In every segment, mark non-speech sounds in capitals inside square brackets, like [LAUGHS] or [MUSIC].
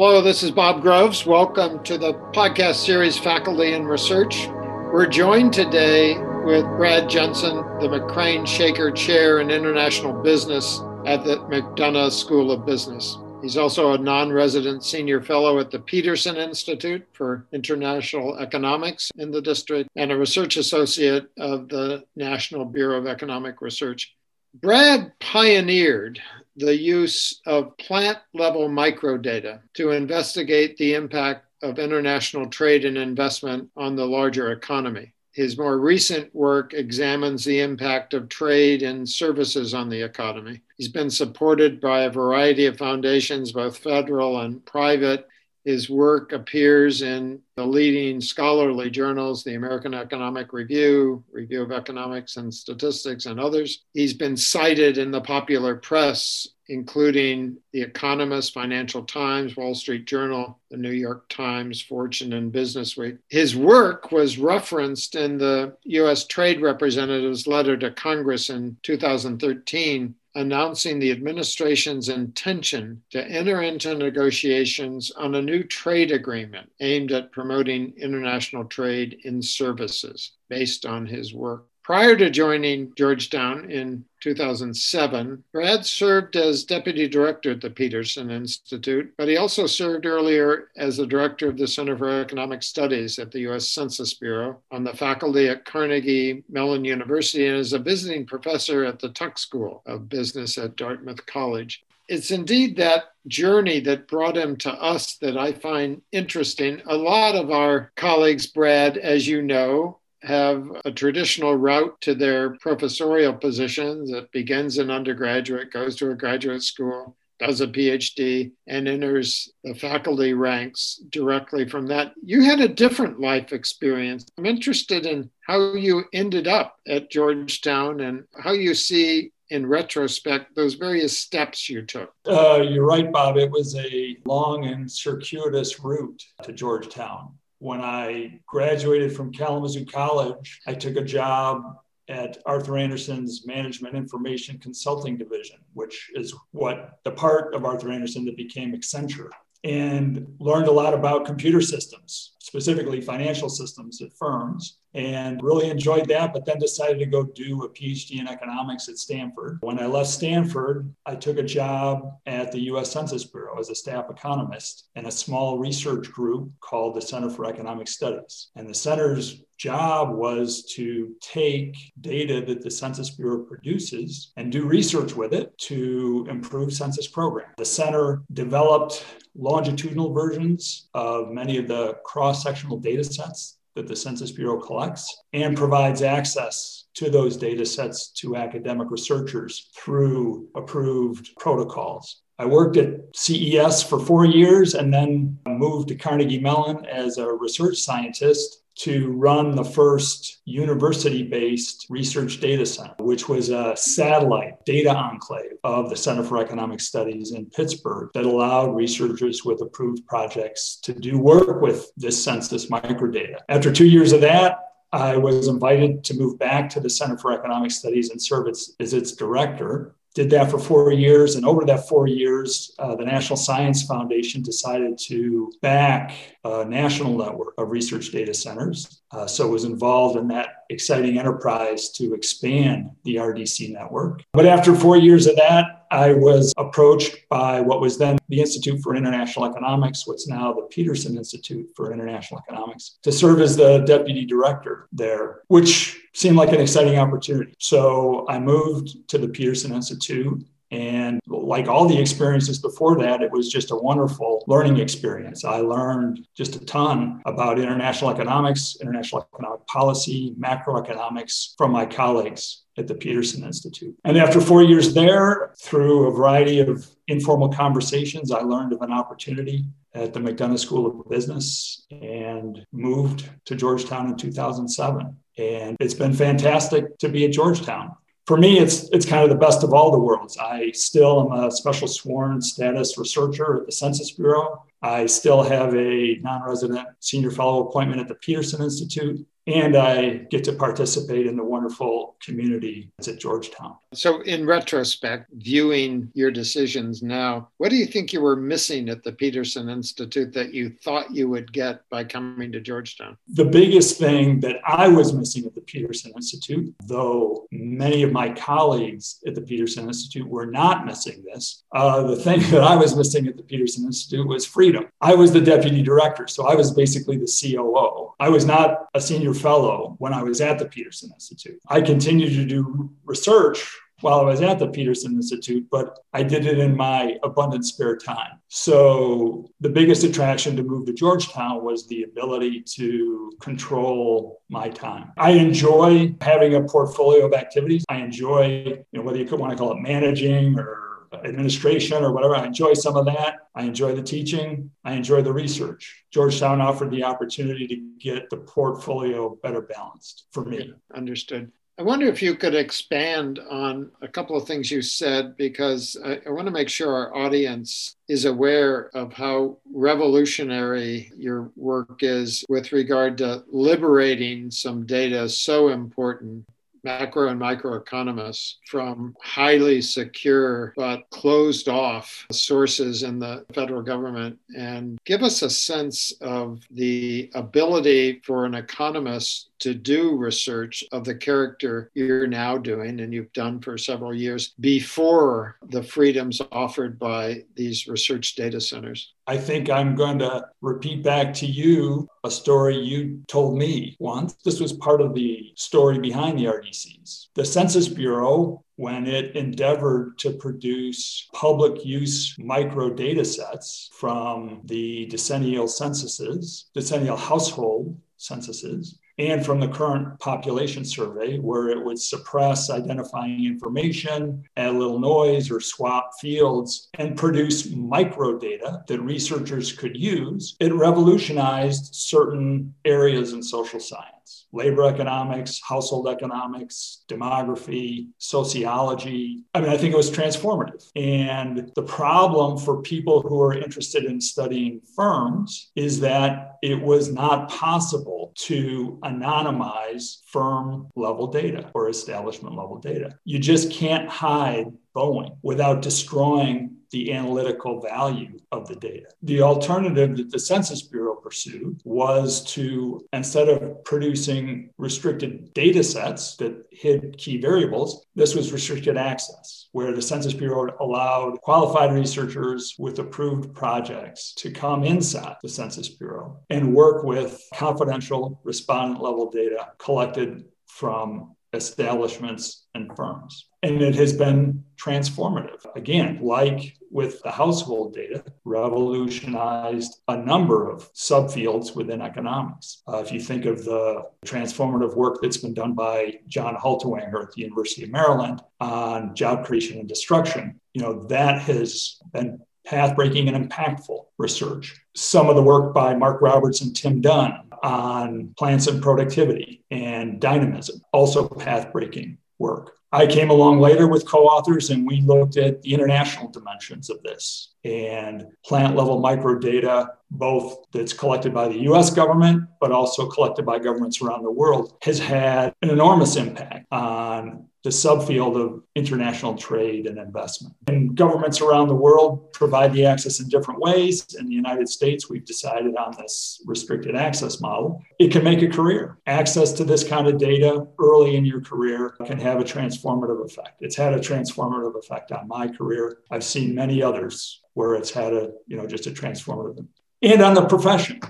Hello, this is Bob Groves. Welcome to the podcast series Faculty and Research. We're joined today with Brad Jensen, the McCrane Shaker Chair in International Business at the McDonough School of Business. He's also a non resident senior fellow at the Peterson Institute for International Economics in the district and a research associate of the National Bureau of Economic Research. Brad pioneered the use of plant level microdata to investigate the impact of international trade and investment on the larger economy. His more recent work examines the impact of trade and services on the economy. He's been supported by a variety of foundations, both federal and private. His work appears in the leading scholarly journals, the American Economic Review, Review of Economics and Statistics, and others. He's been cited in the popular press including The Economist, Financial Times, Wall Street Journal, the New York Times, Fortune, and Business Week. His work was referenced in the U.S. Trade Representative's letter to Congress in 2013 announcing the administration's intention to enter into negotiations on a new trade agreement aimed at promoting international trade in services based on his work. Prior to joining Georgetown in 2007, Brad served as deputy director at the Peterson Institute, but he also served earlier as the director of the Center for Economic Studies at the U.S. Census Bureau, on the faculty at Carnegie Mellon University, and as a visiting professor at the Tuck School of Business at Dartmouth College it's indeed that journey that brought him to us that I find interesting. A lot of our colleagues, Brad, as you know, have a traditional route to their professorial positions that begins in undergraduate, goes to a graduate school, does a PhD, and enters the faculty ranks directly from that. You had a different life experience. I'm interested in how you ended up at Georgetown and how you see in retrospect those various steps you took? Uh, you're right, Bob. It was a long and circuitous route to Georgetown when I graduated from Kalamazoo College, I took a job at Arthur Andersen's Management Information Consulting Division, which is what the part of Arthur Andersen that became Accenture, and learned a lot about computer systems, specifically financial systems at firms and really enjoyed that, but then decided to go do a PhD in economics at Stanford. When I left Stanford, I took a job at the US Census Bureau as a staff economist in a small research group called the Center for Economic Studies. And the center's job was to take data that the Census Bureau produces and do research with it to improve census programs. The center developed longitudinal versions of many of the cross-sectional data sets that the Census Bureau collects and provides access to those data sets to academic researchers through approved protocols. I worked at CES for four years and then moved to Carnegie Mellon as a research scientist to run the first university based research data center, which was a satellite data enclave of the Center for Economic Studies in Pittsburgh that allowed researchers with approved projects to do work with this census microdata. After two years of that, I was invited to move back to the Center for Economic Studies and serve as, as its director did that for four years. And over that four years, uh, the National Science Foundation decided to back a national network of research data centers. Uh, so was involved in that exciting enterprise to expand the RDC network. But after four years of that, I was approached by what was then the Institute for International Economics, what's now the Peterson Institute for International Economics, to serve as the deputy director there, which seemed like an exciting opportunity. So I moved to the Peterson Institute and like all the experiences before that, it was just a wonderful learning experience. I learned just a ton about international economics, international economic policy, macroeconomics from my colleagues at the Peterson Institute. And after four years there, through a variety of informal conversations, I learned of an opportunity at the McDonough School of Business and moved to Georgetown in 2007. And it's been fantastic to be at Georgetown for me, it's it's kind of the best of all the worlds. I still am a special sworn status researcher at the Census Bureau. I still have a non-resident senior fellow appointment at the Peterson Institute, and I get to participate in the wonderful community that's at Georgetown. So, in retrospect, viewing your decisions now, what do you think you were missing at the Peterson Institute that you thought you would get by coming to Georgetown? The biggest thing that I was missing at the Peterson Institute, though many of my colleagues at the Peterson Institute were not missing this, uh, the thing that I was missing at the Peterson Institute was freedom. I was the deputy director, so I was basically the COO. I was not a senior fellow when I was at the Peterson Institute. I continued to do research while I was at the Peterson Institute, but I did it in my abundant spare time. So the biggest attraction to move to Georgetown was the ability to control my time. I enjoy having a portfolio of activities. I enjoy, you know, whether you want to call it managing or administration or whatever. I enjoy some of that. I enjoy the teaching. I enjoy the research. Georgetown offered the opportunity to get the portfolio better balanced for me. Understood. I wonder if you could expand on a couple of things you said, because I, I, want to make sure our audience is aware of how revolutionary your work is with regard to liberating some data so important macro and microeconomists from highly secure but closed off sources in the federal government and give us a sense of the ability for an economist to do research of the character you're now doing and you've done for several years before the freedoms offered by these research data centers. I think I'm going to repeat back to you a story you told me once. This was part of the story behind the RDCs. The Census Bureau when it endeavored to produce public use micro data sets from the decennial censuses, decennial household censuses, and from the current population survey, where it would suppress identifying information, add a little noise, or swap fields and produce microdata that researchers could use, it revolutionized certain areas in social science labor economics, household economics, demography, sociology. I mean, I think it was transformative. And the problem for people who are interested in studying firms is that it was not possible to anonymize firm level data or establishment level data. You just can't hide Boeing without destroying the analytical value of the data. The alternative that the Census Bureau pursued was to, instead of producing restricted data sets that hid key variables, this was restricted access, where the Census Bureau allowed qualified researchers with approved projects to come inside the Census Bureau and work with confidential respondent level data collected from establishments and firms. And it has been transformative. Again, like with the household data, revolutionized a number of subfields within economics. Uh, if you think of the transformative work that's been done by John Haltiwanger at the University of Maryland on job creation and destruction, you know, that has been path breaking and impactful research. Some of the work by Mark Roberts and Tim Dunne on plants and productivity and dynamism, also path breaking work. I came along later with co authors and we looked at the international dimensions of this and plant level microdata, both that's collected by the US government, but also collected by governments around the world, has had an enormous impact on the subfield of international trade and investment. And governments around the world provide the access in different ways. In the United States, we've decided on this restricted access model. It can make a career. Access to this kind of data early in your career can have a transformative effect. It's had a transformative effect on my career. I've seen many others where it's had a, you know, just a transformative and on the profession.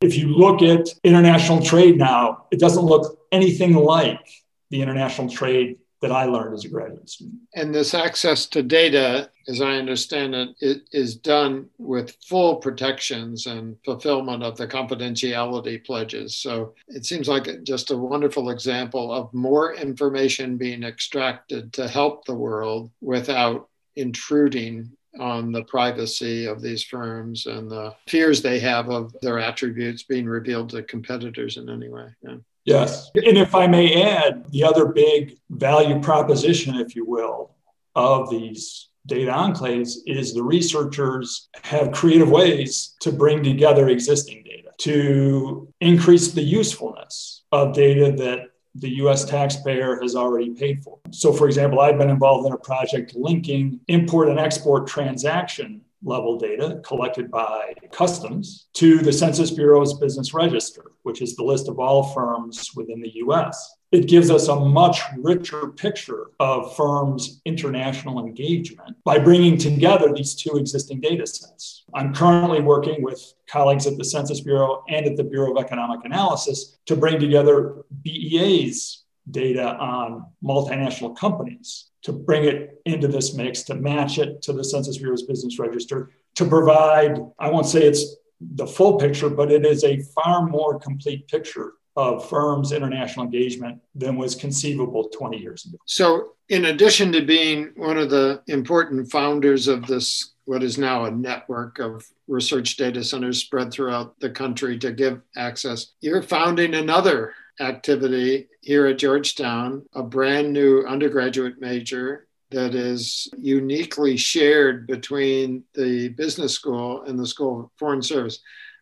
If you look at international trade now, it doesn't look anything like the international trade that I learned as a graduate student. And this access to data, as I understand it, it is done with full protections and fulfillment of the confidentiality pledges. So it seems like just a wonderful example of more information being extracted to help the world without intruding on the privacy of these firms and the fears they have of their attributes being revealed to competitors in any way. Yeah. Yes. And if I may add, the other big value proposition, if you will, of these data enclaves is the researchers have creative ways to bring together existing data to increase the usefulness of data that the US taxpayer has already paid for. So, for example, I've been involved in a project linking import and export transaction level data collected by customs to the Census Bureau's business register, which is the list of all firms within the US. It gives us a much richer picture of firms' international engagement by bringing together these two existing data sets. I'm currently working with colleagues at the Census Bureau and at the Bureau of Economic Analysis to bring together BEA's data on multinational companies to bring it into this mix, to match it to the Census Bureau's business register, to provide, I won't say it's the full picture, but it is a far more complete picture of firms' international engagement than was conceivable 20 years ago. So, in addition to being one of the important founders of this, what is now a network of research data centers spread throughout the country to give access, you're founding another activity here at Georgetown, a brand new undergraduate major that is uniquely shared between the business school and the School of Foreign Service.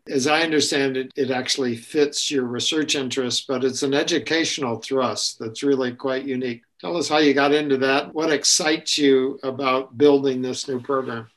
As I understand it, it actually fits your research interests, but it's an educational thrust that's really quite unique. Tell us how you got into that. What excites you about building this new program?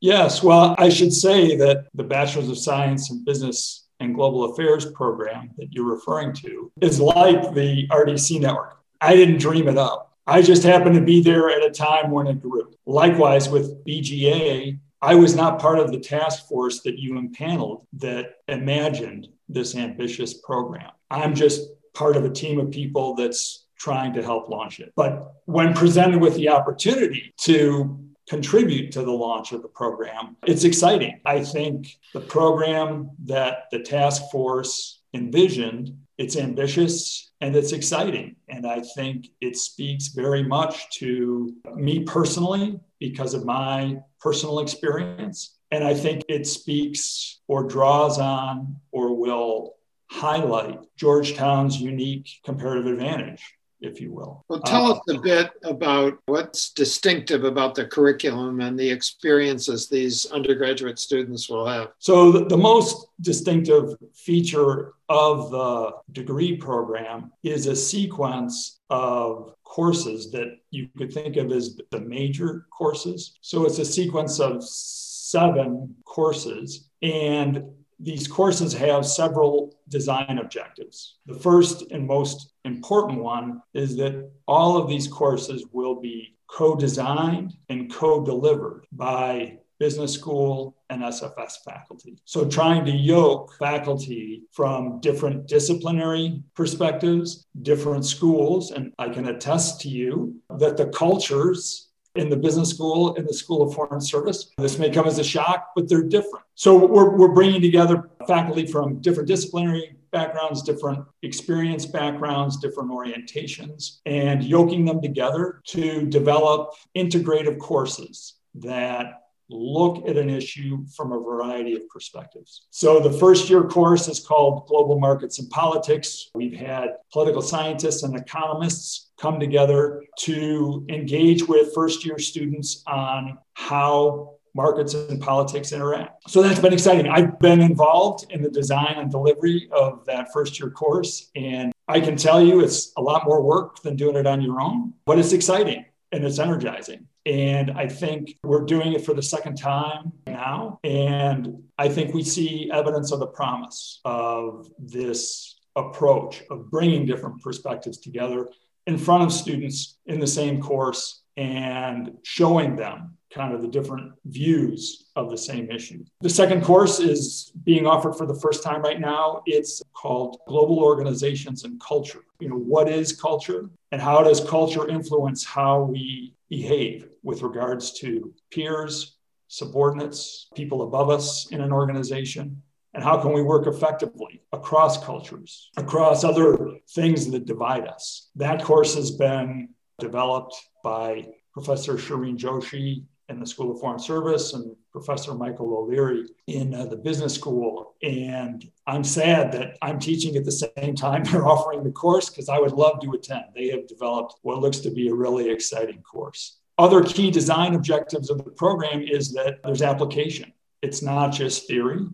Yes, well, I should say that the Bachelor's of Science in Business and Global Affairs program that you're referring to is like the RDC network. I didn't dream it up. I just happened to be there at a time when it grew. Likewise, with BGA, I was not part of the task force that you impaneled that imagined this ambitious program. I'm just part of a team of people that's trying to help launch it. But when presented with the opportunity to contribute to the launch of the program. It's exciting. I think the program that the task force envisioned, it's ambitious and it's exciting. And I think it speaks very much to me personally because of my personal experience. And I think it speaks or draws on or will highlight Georgetown's unique comparative advantage if you will. Well, tell uh, us a bit about what's distinctive about the curriculum and the experiences these undergraduate students will have. So, the, the most distinctive feature of the degree program is a sequence of courses that you could think of as the major courses. So, it's a sequence of seven courses. And these courses have several design objectives. The first and most important one is that all of these courses will be co designed and co delivered by business school and SFS faculty. So, trying to yoke faculty from different disciplinary perspectives, different schools, and I can attest to you that the cultures in the business school, in the School of Foreign Service. This may come as a shock, but they're different. So we're, we're bringing together faculty from different disciplinary backgrounds, different experience backgrounds, different orientations, and yoking them together to develop integrative courses that look at an issue from a variety of perspectives. So, the first year course is called Global Markets and Politics. We've had political scientists and economists come together to engage with first year students on how markets and politics interact. So that's been exciting. I've been involved in the design and delivery of that first year course. And I can tell you it's a lot more work than doing it on your own, but it's exciting and it's energizing. And I think we're doing it for the second time now. And I think we see evidence of the promise of this approach of bringing different perspectives together in front of students in the same course and showing them kind of the different views of the same issue. The second course is being offered for the first time right now. It's called Global Organizations and Culture. You know, what is culture and how does culture influence how we behave with regards to peers, subordinates, people above us in an organization? And how can we work effectively across cultures, across other things that divide us? That course has been developed by Professor Shareen Joshi in the School of Foreign Service and Professor Michael O'Leary in uh, the business school. And I'm sad that I'm teaching at the same time [LAUGHS] they're offering the course because I would love to attend. They have developed what looks to be a really exciting course. Other key design objectives of the program is that there's application. It's not just theory,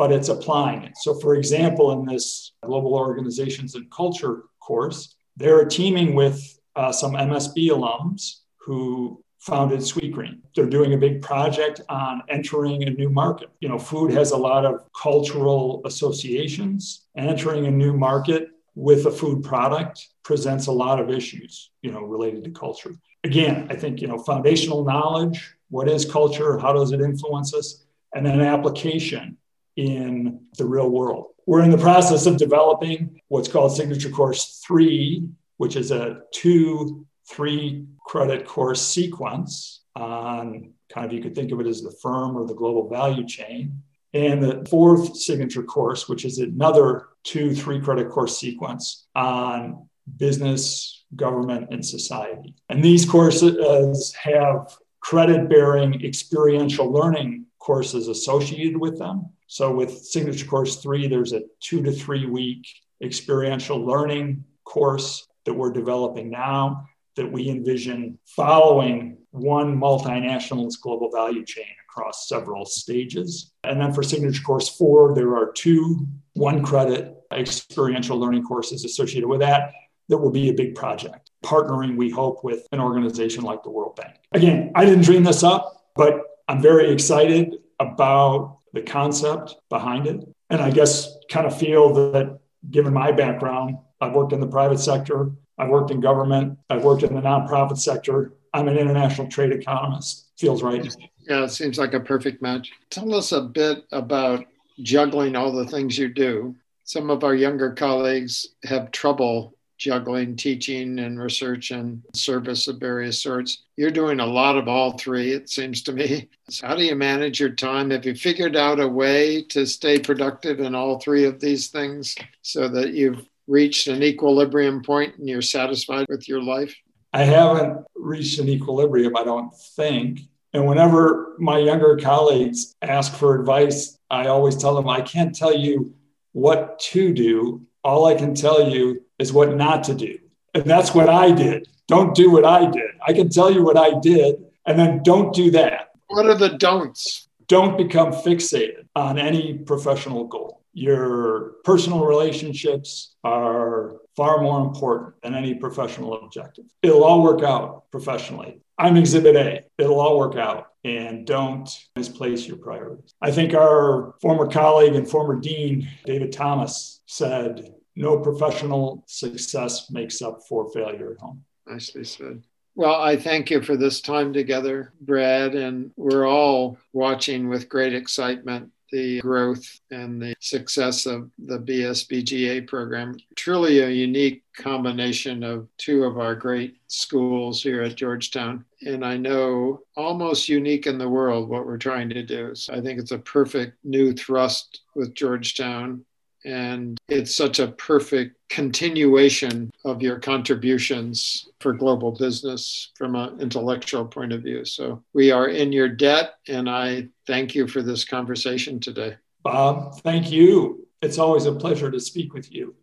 but it's applying it. So, for example, in this Global Organizations and Culture course, they're teaming with uh, some MSB alums who founded Sweetgreen. They're doing a big project on entering a new market. You know, food has a lot of cultural associations. Entering a new market with a food product presents a lot of issues, you know, related to culture. Again, I think, you know, foundational knowledge, what is culture, how does it influence us, and then application in the real world. We're in the process of developing what's called Signature Course 3, which is a two, three credit course sequence on kind of you could think of it as the firm or the global value chain. And the fourth signature course, which is another two, three credit course sequence on business, government, and society. And these courses have credit bearing experiential learning courses associated with them. So, with Signature Course 3, there's a two to three week experiential learning course that we're developing now that we envision following one multinational's global value chain across several stages. And then for Signature Course 4, there are two one credit experiential learning courses associated with that that will be a big project, partnering, we hope, with an organization like the World Bank. Again, I didn't dream this up, but I'm very excited about the concept behind it. And I guess kind of feel that given my background, I've worked in the private sector, I've worked in government, I've worked in the nonprofit sector. I'm an international trade economist. Feels right. Yeah, it seems like a perfect match. Tell us a bit about juggling all the things you do. Some of our younger colleagues have trouble juggling teaching and research and service of various sorts. You're doing a lot of all three, it seems to me. [LAUGHS] So how do you manage your time? Have you figured out a way to stay productive in all three of these things so that you've reached an equilibrium point and you're satisfied with your life? I haven't reached an equilibrium, I don't think. And whenever my younger colleagues ask for advice, I always tell them, I can't tell you what to do. All I can tell you is what not to do. And that's what I did. Don't do what I did. I can tell you what I did, and then don't do that. What are the don'ts? Don't become fixated on any professional goal. Your personal relationships are far more important than any professional objective. It'll all work out professionally. I'm exhibit A. It'll all work out and don't misplace your priorities. I think our former colleague and former dean, David Thomas, said, no professional success makes up for failure at home. Nicely said. Well, I thank you for this time together, Brad, and we're all watching with great excitement the growth and the success of the BSBGA program. Truly a unique combination of two of our great schools here at Georgetown. And I know almost unique in the world what we're trying to do. So I think it's a perfect new thrust with Georgetown and it's such a perfect continuation of your contributions for global business from an intellectual point of view. So we are in your debt, and I thank you for this conversation today. Bob, thank you. It's always a pleasure to speak with you.